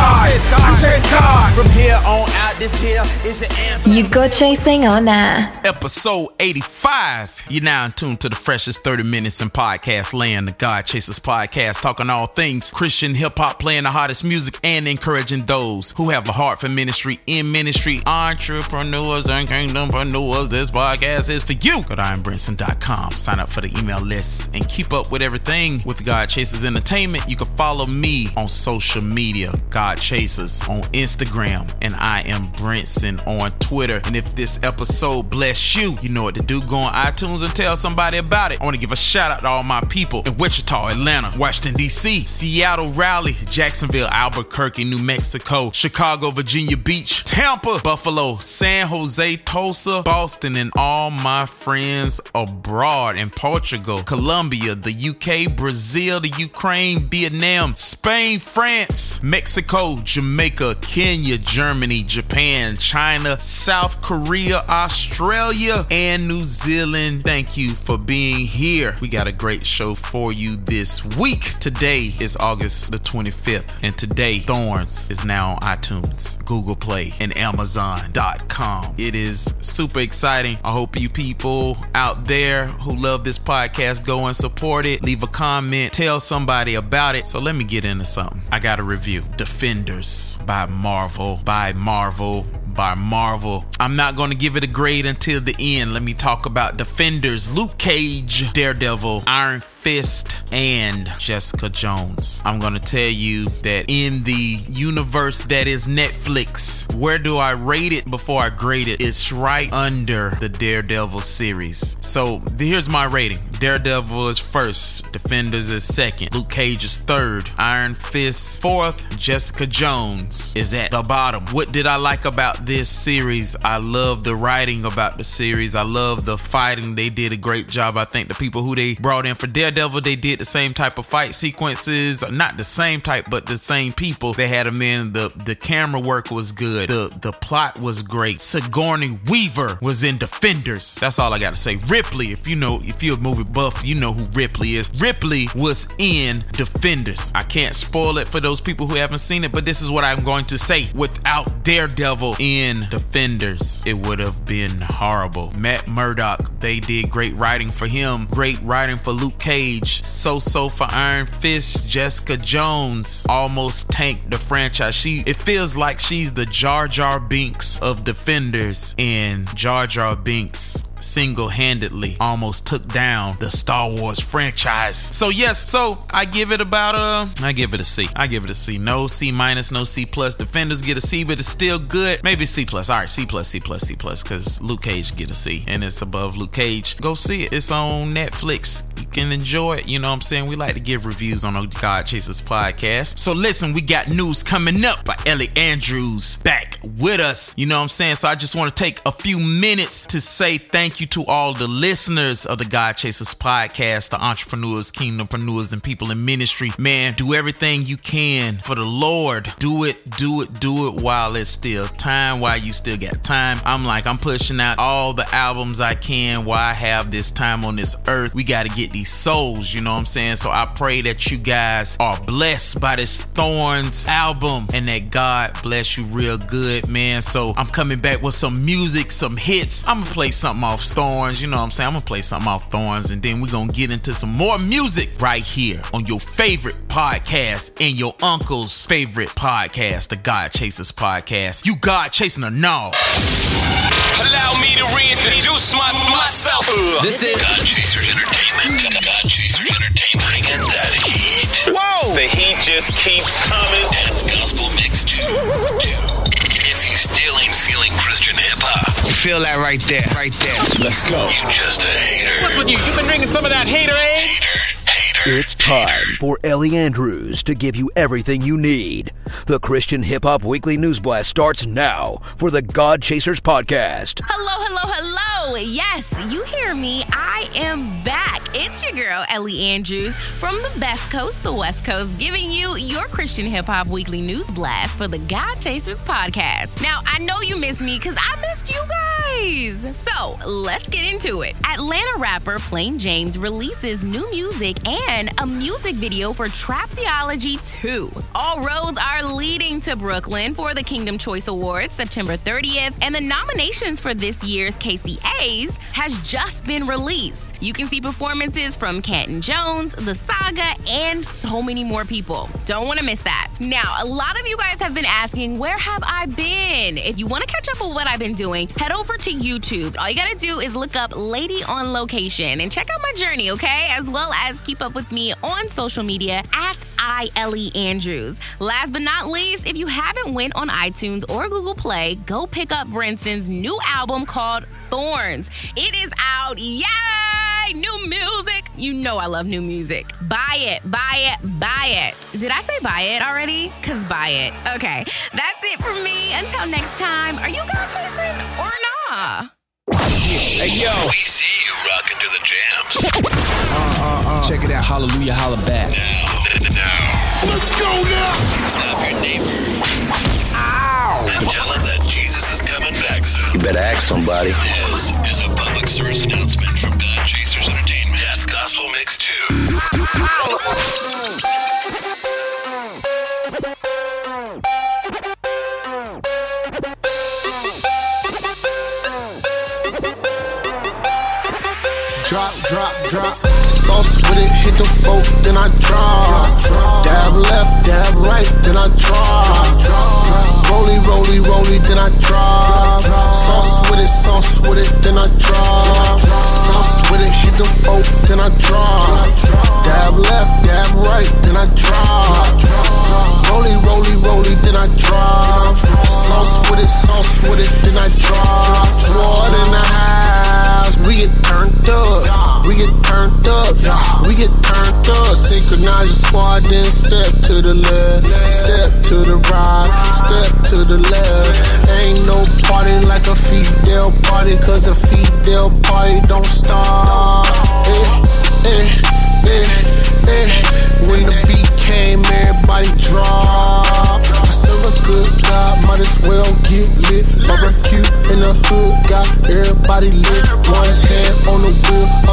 I chase God. From here on out, this here is your anthem. You go chasing or nah? Episode 85. You're now in tune to the freshest 30 minutes in podcast land, the God Chasers podcast, talking all things Christian hip hop, playing the hottest music, and encouraging those who have a heart for ministry in ministry, entrepreneurs and kingdompreneurs. This podcast is for you. Go to IamBrinson.com, sign up for the email lists, and keep up with everything with God Chasers Entertainment. You can follow me on social media, God Chasers on Instagram, and I am Brinson on Twitter. And if this episode bless you, you know what to do. Go on iTunes and tell somebody about it. I want to give a shout out to all my people in Wichita, Atlanta, Washington, D.C., Seattle, Raleigh, Jacksonville, Albuquerque, New Mexico, Chicago, Virginia Beach, Tampa, Buffalo, San Jose, Tulsa, Boston, and all my friends abroad in Portugal, Colombia, the UK, Brazil, the Ukraine, Vietnam, Spain, France, Mexico, Jamaica, Kenya, Germany, Japan, China, South Korea, Australia, and New Zealand. Thank you for being here. We got a great show for you this week. Today is August the 25th, and today Thorns is now on iTunes, Google Play, and Amazon.com. It is super exciting. I hope you people out there who love this podcast go and support it. Leave a comment, tell somebody about it. So let me get into something. I got a review Defenders by Marvel, by Marvel, by Marvel. I'm not going to give it a grade until the end. Let me talk about Defenders, Luke Cage, Daredevil, Iron Fist, and Jessica Jones. I'm going to tell you that in the universe that is Netflix, where do I rate it before I grade it? It's right under the Daredevil series. So here's my rating Daredevil is first, Defenders is second, Luke Cage is third, Iron Fist fourth, Jessica Jones is at the bottom. What did I like about this series? I love the writing about the series. I love the fighting. They did a great job. I think the people who they brought in for Daredevil, they did the same type of fight sequences. Not the same type, but the same people. They had them in. The the camera work was good. The the plot was great. Sigourney Weaver was in Defenders. That's all I gotta say. Ripley, if you know, if you're a movie buff, you know who Ripley is. Ripley was in Defenders. I can't spoil it for those people who haven't seen it, but this is what I'm going to say. Without Daredevil in Defenders, it would have been horrible. Matt Murdock, they did great writing for him, great writing for Luke Cage, so so for Iron Fist, Jessica Jones almost tanked the franchise. She it feels like she's the Jar Jar Binks of Defenders, and Jar Jar Binks single-handedly almost took down the Star Wars franchise. So yes, so I give it about a I give it a C. I give it a C. No C minus, no C plus. Defenders get a C, but it's still good. Maybe C plus. All right, C plus, C plus, C plus, because Luke Cage get a C, and it's above Luke Cage. Go see it. It's on Netflix. You can enjoy it. You know what I'm saying? We like to give reviews on the God Chasers podcast. So listen, we got news coming up by Ellie Andrews back with us. You know what I'm saying? So I just want to take a few minutes to say thank you to all the listeners of the God Chasers podcast, the entrepreneurs, kingdompreneurs, and people in ministry. Man, do everything you can for the Lord. Do it, do it, do it while it's still time, while you still got time. I'm like, I'm pushing out all the albums I can while I have this time on this earth. We got to get these souls, you know what I'm saying? So I pray that you guys are blessed by this Thorns album and that God bless you real good, man. So I'm coming back with some music, some hits. I'm gonna play something off Thorns, you know what I'm saying? I'm gonna play something off Thorns and then we're gonna get into some more music right here on your favorite podcast and your uncle's favorite podcast, the God Chasers podcast. You God chasing a no. Allow me to reintroduce my, myself. This is God Chasers Entertainment. God Chasers Entertainment. Bringing that heat. Whoa! The heat just keeps coming. That's gospel mix too. Feel that right there, right there. Let's go. you just a hater. What's with you? You've been drinking some of that hater, eh? Hater, hater. It's time for Ellie Andrews to give you everything you need. The Christian Hip Hop Weekly News Blast starts now for the God Chasers podcast. Hello, hello, hello. Yes, you hear me. I am back. It's your girl, Ellie Andrews, from the best coast, the West Coast, giving you your Christian Hip Hop Weekly News Blast for the God Chasers podcast. Now, I know you missed me because I missed you guys. So, let's get into it. Atlanta rapper Plain James releases new music and a music video for Trap Theology 2. All roads are leading to Brooklyn for the Kingdom Choice Awards September 30th, and the nominations for this year's KCAs has just been released. You can see performances from Canton Jones, The Saga, and so many more people. Don't want to miss that. Now, a lot of you guys have been asking, where have I been? If you want to catch up with what I've been doing, head over to YouTube. All you got to do is look up Lady on Location and check out my journey, okay? As well as keep up with me on social media at ILE Andrews. Last but not least, if you haven't went on iTunes or Google Play, go pick up Brinson's new album called Thorns. It is out. Yay! New music. You know I love new music. Buy it, buy it, buy it. Did I say buy it already? Cause buy it. Okay, that's it for me. Until next time, are you God chasing or nah? Hey yo, We see you rocking to the jams. Check it out. hallelujah, holla back. Now, now. Let's go now. Stop your neighbor. Ow! And tell him that Jesus is coming back soon. You better ask somebody. This is a public service announcement Drop, drop, drop. Sauce with it, hit the folk, then I drop. Dab left, dab right, then I drop. Rolly, rolly, rolly, then I drop. Sauce with it, sauce with it, then I drop. Sauce with it, hit the folk, then I drop. Dab left, dab right, then I drop. Rolly, rolly, rolly, then I drop. Sauce with it, sauce with it, then I drop. Sword in the house, we get turned up. We get turned up, we get turned up. Synchronize your squad, then step to the left, step to the right, step to the left. Ain't no party like a Fidel party, cause a Fidel party don't stop. Eh, eh, eh, eh. When the beat came, everybody drop. I serve a good God, might as well get lit. Barbecue in the hood, got everybody lit. One hand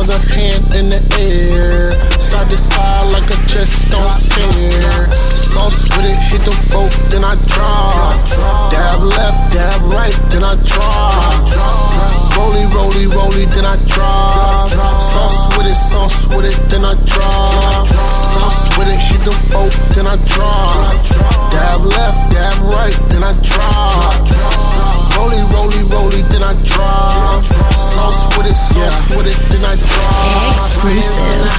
other hand in the air. Side to side like I just don't care. Sauce with it, hit the folk, then I drop. Dab left, dab right, then I drop. Rolly, rolly, rolly, then I drop. Sauce with it, sauce with it, then I drop. Sauce with it, hit the folk, then I drop. Dab left, dab right, then I drop. Rolly, rolly, rolly, then I drop. Sauce with it, sauce with it, then I drop. Exclusive.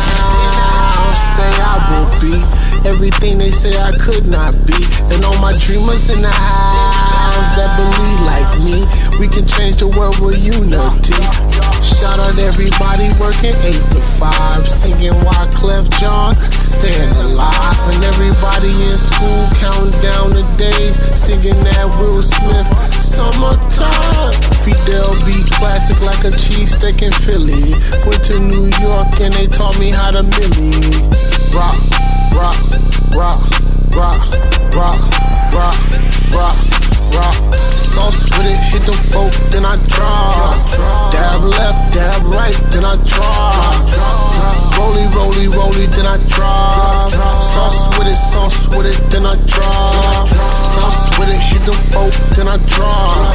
Say I will be everything they say I could not be. And all my dreamers in the house that believe like me, we can change the world with unity. Shout out everybody working 8 to 5, singing Wyclef Jean, staying alive. And everybody in school counting down the days, singing that Will Smith, summertime. Fidel be classic like a cheesesteak in Philly. Went to New York and they taught me how to millie. Rock, rock, rock, rock, rock, rock, rock, rock. Sauce with it, hit the folk, then I drop. Dab left, dab right, then I drop. Rolly, rolly, rolly, then I drop. Sauce with it, sauce with it, then I drop. Sauce with it, hit the folk, then I drop.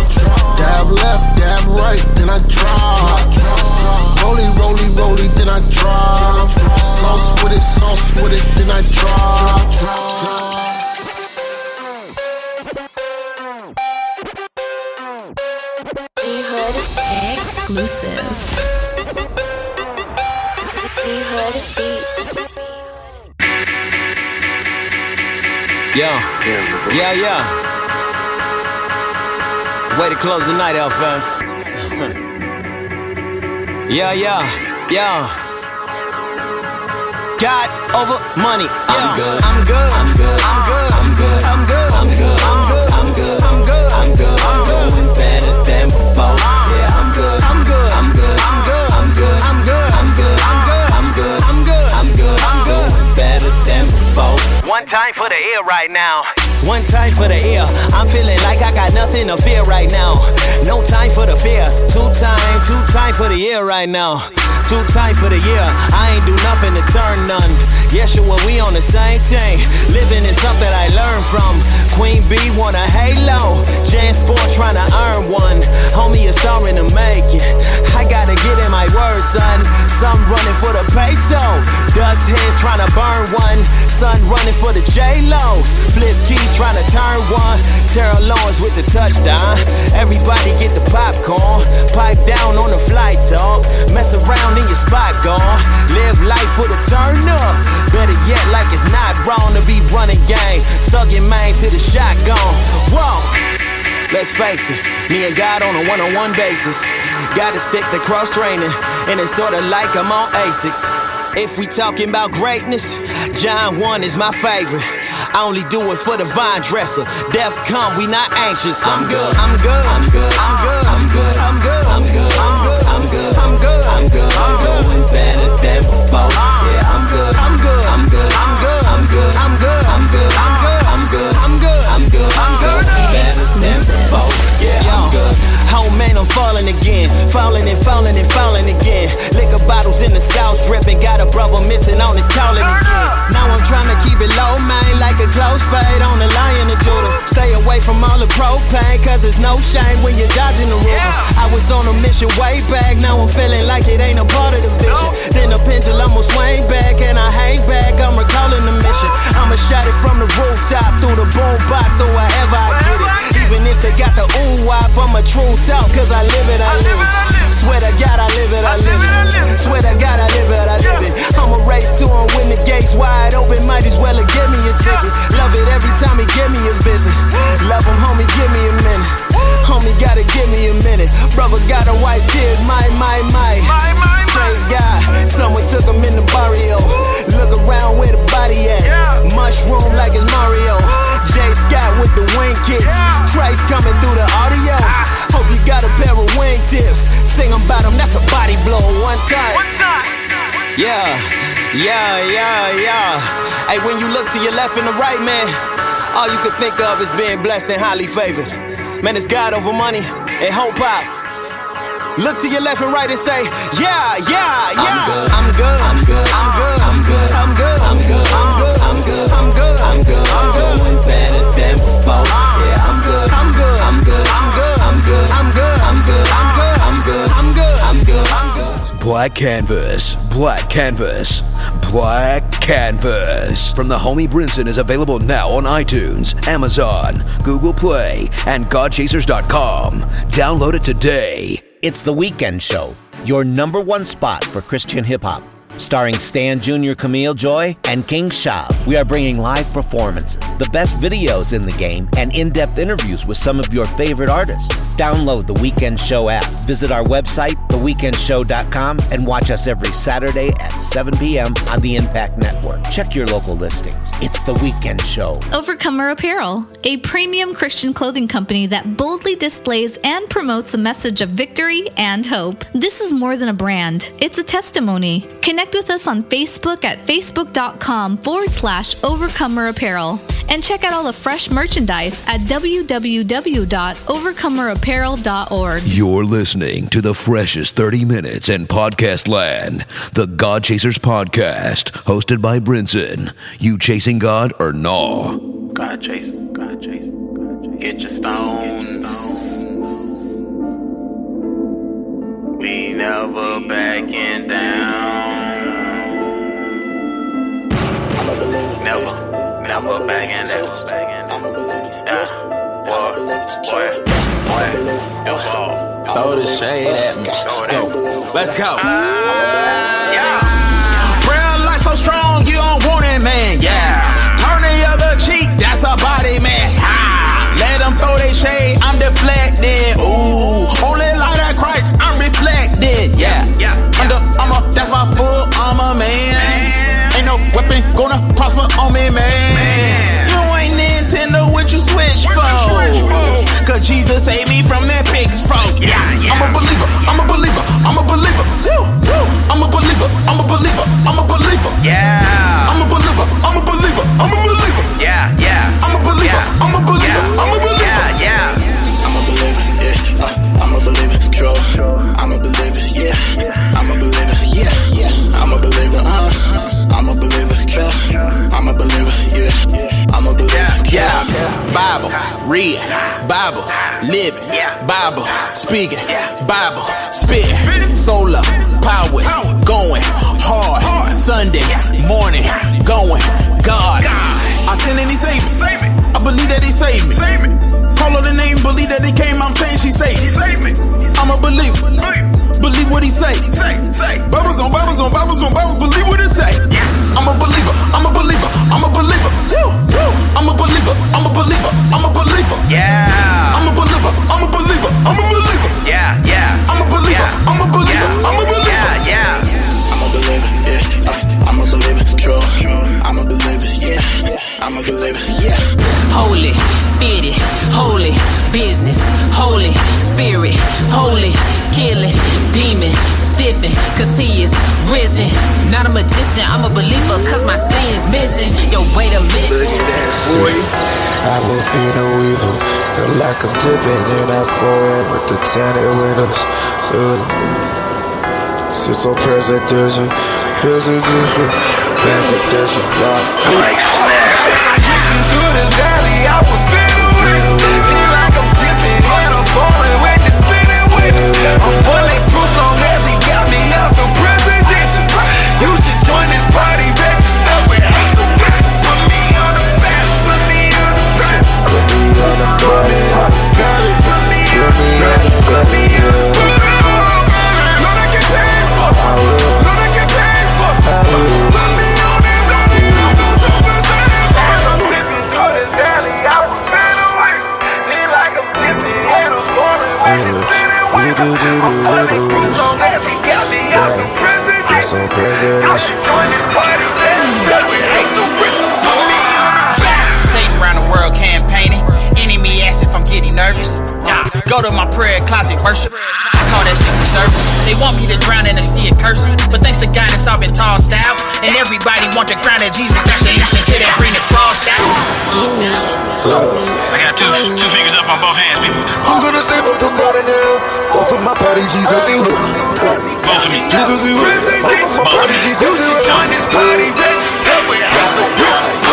Dab left, dab right, then I drop. Rolly, rolly, rolly, then I drop. Sauce with it, sauce with it, then I drop. Exclusive. Yeah, yeah, yeah. Way to close the night out, fam. yeah, yeah, yeah. God over money. I'm good. I'm good. I'm good. I'm good. I'm good. I'm good. I'm good. I'm good. I'm good. Time for the ear right now. One time for the ear. I'm feeling like I got nothing to fear right now. No time for the fear. Two time, two time for the year right now. Two time for the year. I ain't do nothing to turn none. Yeshua, we on the same team. Living is something I learned from. Queen B want a halo. Jan Sport trying to earn one. Homie, a star in the making. I gotta get in my word, son. Some running for the peso. Dust heads trying to burn one. Son running for the J-Los. Flip keys trying to turn one. Terrell Lawrence with the touchdown. Everybody get the popcorn. Pipe down on the flight talk. Mess around in your spot gone. Live life with the turn up. Better yet, like it's not wrong to be running game. Thugging man to the shotgun. Whoa. Let's face it, me and God on a one on one basis. Gotta stick to cross training, and it's sorta like I'm on ASICs. If we talking about greatness, John 1 is my favorite. I only do it for the vine dresser. Death come, we not anxious. I'm good, I'm good, I'm good, I'm good, I'm good, I'm good, I'm good, I'm good, I'm good, I'm good, I'm doing better than before. Yeah, I'm good, I'm good, I'm good, I'm good, I'm good, I'm good, I'm good, I'm good, I'm good, I'm good, Yeah, I'm good. Oh man, I'm falling again, falling and falling and falling again. Bottles in the south dripping, got a brother missing on his calling again. Now I'm trying to keep it low, man, like a close fade on the lion of Judah. Stay away from all the propane, cause it's no shame when you're dodging the river. I was on a mission way back, now I'm feeling like it ain't a part of the vision. Then the pendulum will swing back and I hang back, I'm recalling the mission. I'ma shout it from the rooftop through the boombox or wherever I get it. Even if they got the ooh wop, I'm a true talk, cause I live it, I live it. Swear to God, I live it, I live it. Swear to God, I live it, I live it. I'ma race to him when the gates wide open, might as well have give me a ticket. Love it every time he give me a visit. Love him, homie, give me a minute. Homie, gotta give me a minute. Brother gotta wipe tears, my, my, my. Praise God, someone took him in the barrio. Look around where the body at. Mushroom like it's Mario. Jay Scott with the wing kicks. Christ coming through the audio. Ah. Hope you got a pair of wingtips. Sing about him, that's a body blow one time. Yeah, yeah, yeah, yeah. Hey, when you look to your left and the right, man, all you can think of is being blessed and highly favored. Man, it's God over money and hope pop. Look to your left and right and say, yeah, yeah, yeah. I'm good. I'm good. I'm good. I'm good. I'm good. I'm good. I'm good. I'm good. I'm good. I'm good. I'm doing better than before. Yeah, I'm good. I'm good. I'm good. I'm good. I'm good. I'm good. I'm good. I'm good. I'm good. I'm good. I'm good. I'm good. Black Canvas, Black Canvas, Black Canvas from the homie Brinson is available now on iTunes, Amazon, Google Play, and GodChasers.com. Download it today. It's the Weekend Show, your number one spot for Christian hip hop. Starring Stan Jr. Camille Joy and King Shab. we are bringing live performances, the best videos in the game, and in depth interviews with some of your favorite artists. Download the Weekend Show app, visit our website, theweekendshow.com, and watch us every Saturday at 7 p.m. on the Impact Network. Check your local listings. It's the Weekend Show. Overcomer Apparel, a premium Christian clothing company that boldly displays and promotes a message of victory and hope. This is more than a brand, it's a testimony. Connect with us on Facebook at facebook.com forward slash Overcomer Apparel and check out all the fresh merchandise at www.overcomerapparel.org. You're listening to the freshest 30 minutes in podcast land, the God Chasers podcast, hosted by Brinson. You chasing God or no? God chase, God chase, Get your stones. We never backing down. I'ma believe. Never, never backing down. Yeah, boy, boy, boy, you fall. Throw the shade at me. Go. Let's go. Prayer Jesus saved Bible, read, Bible, living, Bible, speaking, Bible, spit, solar, power, going hard, Sunday morning, going God. I sin and he saved me. I believe that he saved me. Call her the name, believe that he came, I'm saying she saved me. I'm a believer. Believe what he say. Bibles on Bibles on Bibles on Bibles, believe what it say. I'm a believer, I'm a believer, I'm a believer. I'm a believer, I'm a believer, I'm a believer. Yeah. I'm a believer, I'm a believer, I'm a believer. Yeah, yeah. I'm a believer, I'm a believer, I'm a believer. Yeah, yeah. I'm a believer, yeah. Uh, I'm a believer, true. I'm a believer, yeah. I'm a believer, yeah. Holy, fitted, holy, business, holy, spirit, holy, killing, demon, stiffing, cause he is risen. Not a magician, I'm a believer, cause my sin's missing. Yo, wait a minute. I no evil, but like I'm dipping in that forehead with the tinted windows. Uh, sits on presidential, presidential, presidential. Through tinted windows. I'm bulletproof long as he got me out the presidential. Go to my prayer closet worship. I call that secret service. They want me to drown in a sea of curses, but thanks to God it's all been tossed out. And everybody want the crown of Jesus. That's should listen to that, bring the cross out. I got two two fingers up on both hands, people. I'm gonna save up from body now. Both of my body, Jesus, he will. Both of me. Jesus, he will. Both of my body, Jesus, You he should will. join this party, register with Hazel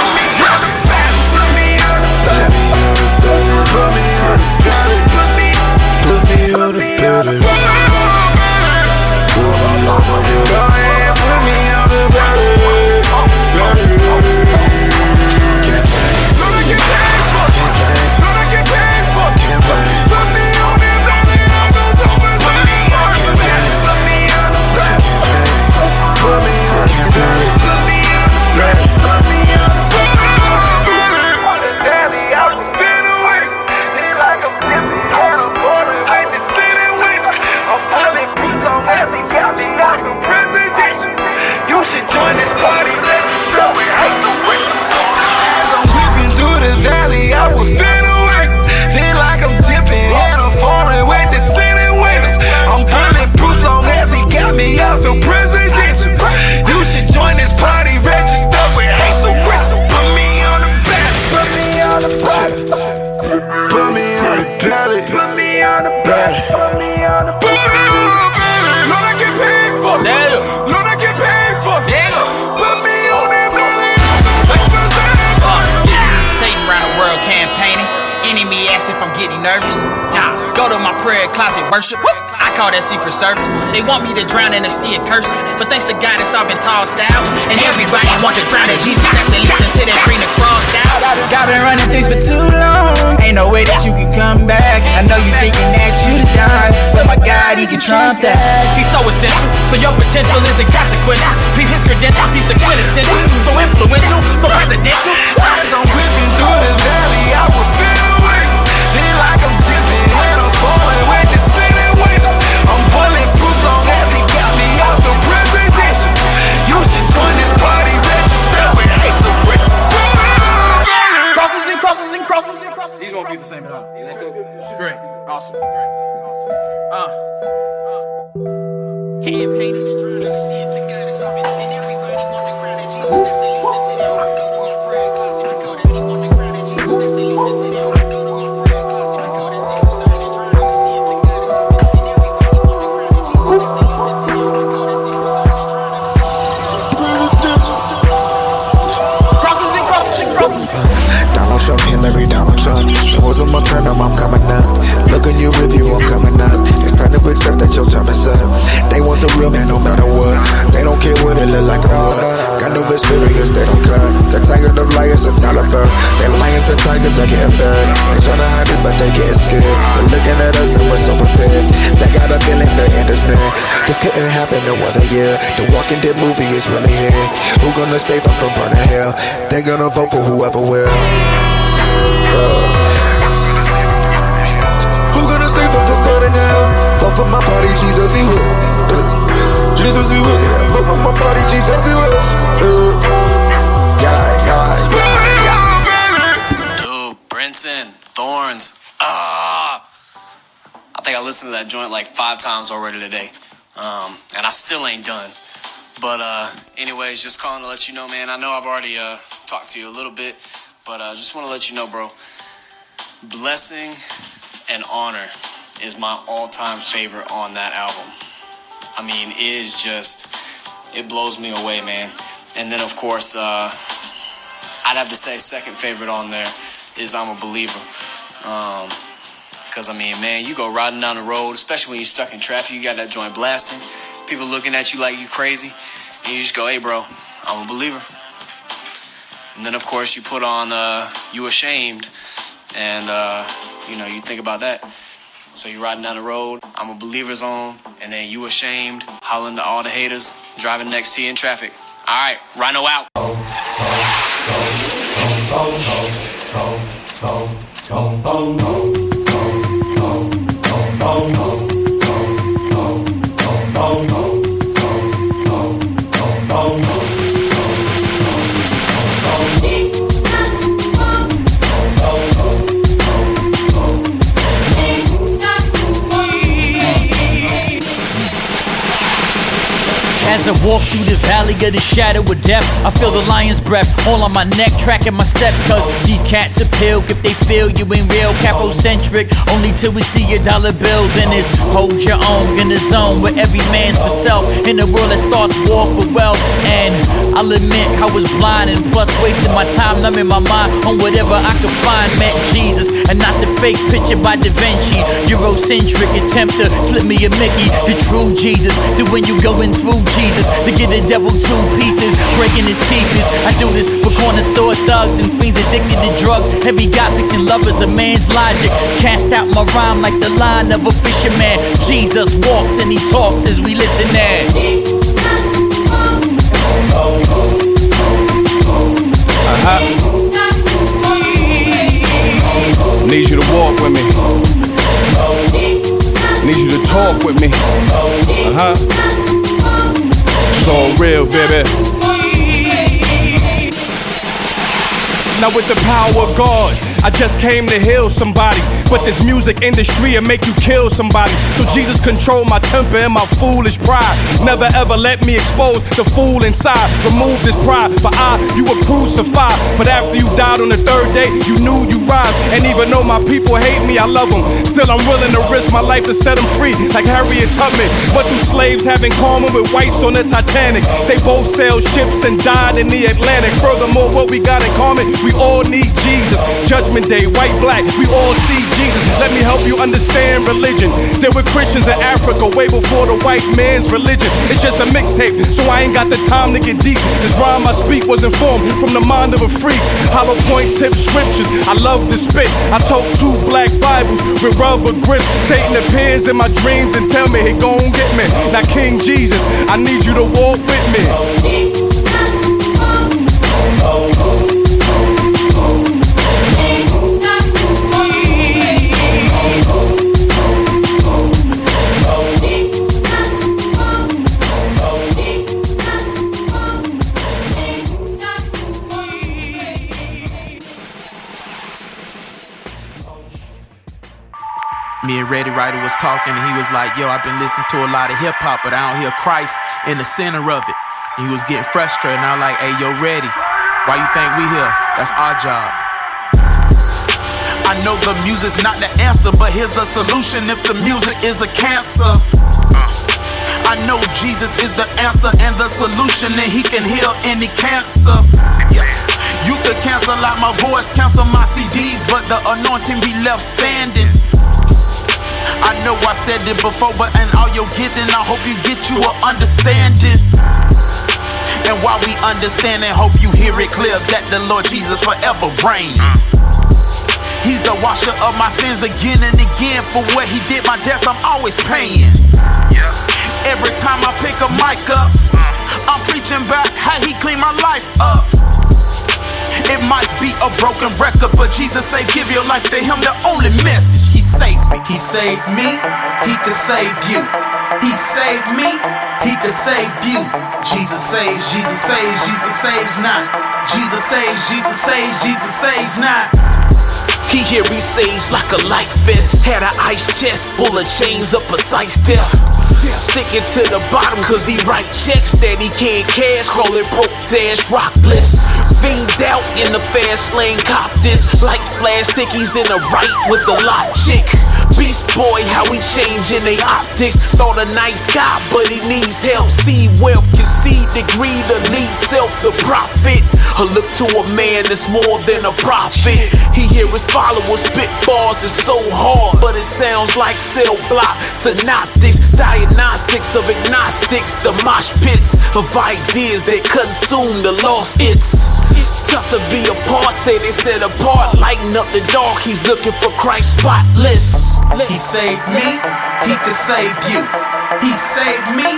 I that secret service. They want me to drown in a sea of curses, but thanks to God it's all been tossed out. And everybody want to crown of Jesus. That's and listen to that, bring the cross out. God been running things for too long. Ain't no way that you can come back. I know you thinking that you done done, but my God, he can trump that. He's so essential, so your potential isn't consequential. Peep his credentials, he's the quintessential. So influential, so presidential. As I'm whipping through the valley, Awesome. Uh. uh. Hand painted really here. Who gonna save them from burning hell? They gonna vote for whoever will. Who gonna save him from burning hell? Vote for my party, Jesus, he will. Uh, Jesus, he will. Yeah, vote for my party, Jesus, he will. Uh, yeah, yeah, yeah, yeah. Dude, Brinson, Thorns. Ah! I think I listened to that joint like five times already today. Um, and I still ain't done. But uh, anyways, just calling to let you know, man. I know I've already uh, talked to you a little bit, but I uh, just want to let you know, bro. Blessing and Honor is my all-time favorite on that album. I mean, it is just it blows me away, man. And then of course, uh, I'd have to say second favorite on there is I'm a believer. Um, Cause I mean, man, you go riding down the road, especially when you're stuck in traffic, you got that joint blasting, people looking at you like you crazy, and you just go, hey bro, I'm a believer. And then of course you put on uh, You Ashamed, and uh, you know, you think about that. So you're riding down the road, I'm a believer zone, and then You Ashamed, hollering to all the haters, driving next to you in traffic. Alright, Rhino out. As of the shadow of death, I feel the lion's breath all on my neck, tracking my steps. Cause these cats pilk if they feel you ain't real. Capocentric, only till we see a dollar bill. Then it's hold your own in the zone where every man's for self. In a world that starts war for wealth. And I'll admit I was blind and plus wasting my time numbing my mind on whatever I could find. Met Jesus and not the fake picture by Da Vinci. Eurocentric attempt to slip me a Mickey. The true Jesus, the when you going through Jesus to give the devil two pieces, breaking his teeth. is I do this for corner store thugs and fiends addicted to drugs. Heavy gothics and lovers of man's logic. Cast out my rhyme like the line of a fisherman. Jesus walks and he talks as we listen there. Uh-huh. Need you to walk with me. Need you to talk with me. Uh-huh. It's all real, baby. Now with the power of God, I just came to heal somebody. But this music industry will make you kill somebody. So Jesus control my temper and my foolish pride. Never ever let me expose the fool inside. Remove this pride, for I, you were crucified. But after you died on the third day, you knew you rise. And even though my people hate me, I love them. Still, I'm willing to risk my life to set them free, like Harriet Tubman. What do slaves have in common with whites on the Titanic? They both sailed ships and died in the Atlantic. Furthermore, what we got in common, we all need Jesus. Judgment Day, white, black, we all see Jesus. Let me help you understand religion. There were Christians in Africa way before the white man's religion. It's just a mixtape, so I ain't got the time to get deep. This rhyme I speak was informed from the mind of a freak. Hollow point tip scriptures, I love to spit. I told two black Bibles with rubber grip. Satan appears in my dreams and tell me he gon' get me. Now King Jesus, I need you to walk with me. Ryder was talking, and he was like, "Yo, I've been listening to a lot of hip hop, but I don't hear Christ in the center of it." And he was getting frustrated, and I was like, "Hey, yo, ready? why you think we here? That's our job." I know the music's not the answer, but here's the solution if the music is a cancer. I know Jesus is the answer and the solution, and He can heal any cancer. Yeah. You could cancel out my voice, cancel my CDs, but the anointing be left standing. I know I said it before, but in all you're getting, I hope you get you a understanding. And while we understand and hope you hear it clear that the Lord Jesus forever reign. He's the washer of my sins again and again. For what he did, my debts I'm always paying. Every time I pick a mic up, I'm preaching about how he cleaned my life up. It might be a broken record, but Jesus say give your life to him, the only message. He saved me, he could save you. He saved me, he could save you. Jesus saves, Jesus saves, Jesus saves not. Jesus saves, Jesus saves, Jesus saves not. He hear he sage like a light fist. Had an ice chest full of chains of precise death. Sticking to the bottom cause he write checks that he can't cash. Rolling broke dash rockless. Fiends out in the fast lane, cop this. Lights flash, stickies in the right with the lot chick. Beast boy, how he changing they optics. Thought a nice guy, but he needs help. See wealth, can see degree the need self the profit. Or look to a man that's more than a prophet. He hear his followers spit bars, it's so hard, but it sounds like cell block. Synoptics, diagnostics of agnostics, the mosh pits of ideas that consume the lost it's. Tough to be a part, say they set apart, lighten up the dark. He's looking for Christ spotless. He saved me, he could save you. He saved me,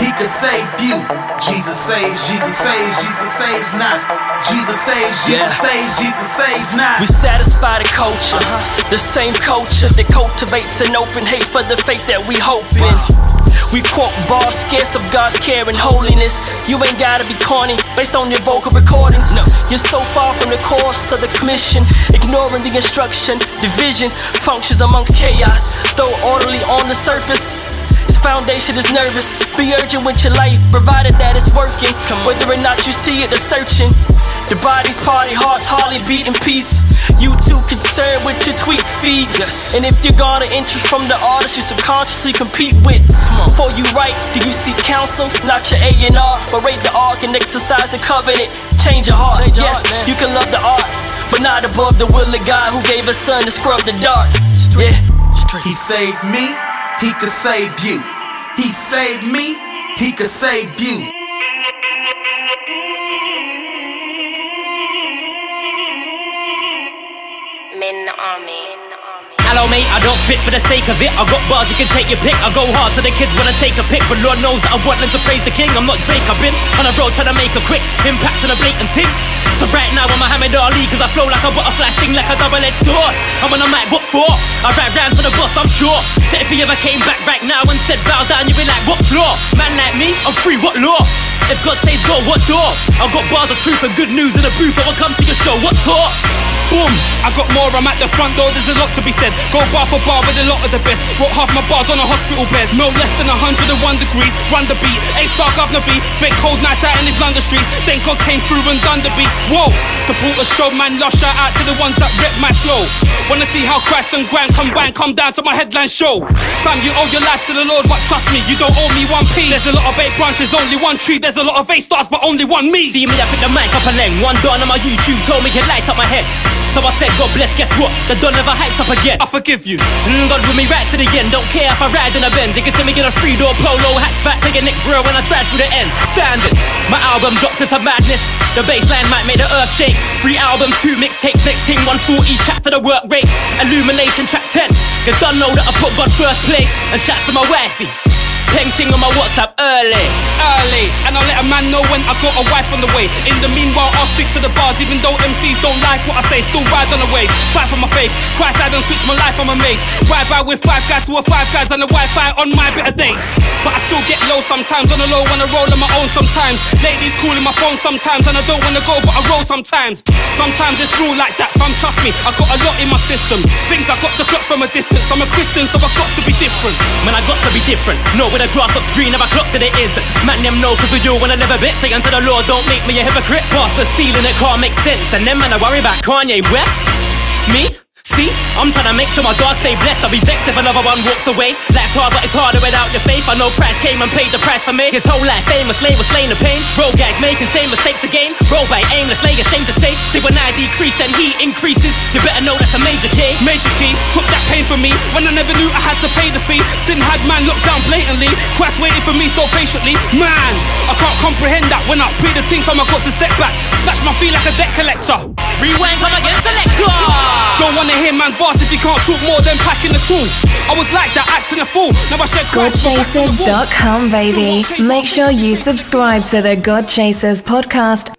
he could save you. Jesus saves, Jesus saves, Jesus saves not. Jesus saves, Jesus Yeah. saves, Jesus saves not. We satisfy the culture, uh-huh. the same culture that cultivates an open hate for the faith that we hope in. We quote bars scarce of God's care and holiness. You ain't gotta be corny based on your vocal recordings. No, you're so far from the course of the commission, ignoring the instruction. Division functions amongst chaos, though orderly on the surface. Its foundation is nervous. Be urgent with your life, provided that it's working. Whether or not you see it, the searching. The body's party, hearts hardly beat in peace. You too concerned with your tweet feed. Yes. And if you garner interest from the artist you subconsciously compete with. Before you write, do you seek counsel? Not your A&R, but rate the arc and exercise the covenant. Change your heart. Change your yes, heart, man. you can love the art, but not above the will of God who gave his son to scrub the dark. Yeah. He saved me, he could save you. He saved me, he could save you. Hello mate, I don't spit for the sake of it. I got bars, you can take your pick. I go hard so the kids wanna take a pic. But Lord knows that I want them to praise the king. I'm not Drake, I've been on a road trying to make a quick impact on a blatant tip. So right now I'm Muhammad Ali, cause I flow like a butterfly, sting like a double-edged sword. I'm on a mic, what for? I rap round for the boss, I'm sure. That if he ever came back right now and said bow down, you'd be like, what floor? Man like me, I'm free, what law? If God says go, what door? I got bars of truth and good news in the booth. I will come to your show, what talk? Boom, I got more, I'm at the front door, there's a lot to be said. Go bar for bar with a lot of the best. Wrote half my bars on a hospital bed, no less than 101 degrees. Run the beat, A star governor beat. Spent cold nights out in his London streets. Then God came through and done the beat. Whoa, support the show, man. Love shout out to the ones that rep my flow. Wanna see how Christ and Grant come bang, come down to my headline show. Fam, you owe your life to the Lord, but trust me, you don't owe me one P. There's a lot of eight branches, only one tree. There's a lot of A stars, but only one me. See me, I pick the mic up a length. One don on my YouTube told me he light up my head. So I said, God bless, guess what? The don never hyped up again. I forgive you. Mm, God with me right to the end. Don't care if I ride in a Benz. You can see me get a three door polo hatchback, take a Nick bro when I drive through the ends. Standard. My album dropped to some madness. The baseline might make the earth shake. Three albums, two mixtapes, next thing 140 chat to the work rate. Illumination track 10. You don't know that I put God first place. And shouts to my wifey. Peng ting on my WhatsApp early. Early, and I'll let a man know when I got a wife on the way. In the meanwhile, I'll stick to the bars, even though MCs don't like what I say. Still ride on the wave, fight for my faith. Christ, I don't switch my life, I'm amazed. Ride by with five guys who are five guys on the Wi-Fi on my better days. But I still get low sometimes, on the low wanna roll on my own sometimes. Ladies calling my phone sometimes, and I don't wanna go, but I roll sometimes. Sometimes it's real like that, fam. Trust me, I got a lot in my system. Things I got to cut from a distance. I'm a Christian, so I got to be different. Man, I got to be different. No, when the grass looks green, never clocked that it is. Man, them know cause of you when I live a bit. Say unto the Lord, don't make me a hypocrite. Pastor stealing it can't make sense. And then man, I worry about Kanye West. Me? See, I'm trying to make sure my dog stay blessed. I'll be vexed if another one walks away. Life's hard, but it's harder without your faith. I know Christ came and paid the price for me. His whole life famous, slave was slain the pain. Road guys making same mistakes again. Roll by aimless, lay ashamed to say. See, when I decrease and he increases, you better know that's a major key. Major key took that pain from me when I never knew I had to pay the fee. Sin had man locked down blatantly. Christ waiting for me so patiently. Man, I can't comprehend that. When I pre the team from I got to step back, snatch my feet like a debt collector. Rewind, come again, selector. Don't wanna hear man's boss if he can't talk more than packing the tool. I was like that, acting a fool. Now I shed Christ, so back to the wall. Godchasers.com, baby. Make sure you subscribe to the God Chasers podcast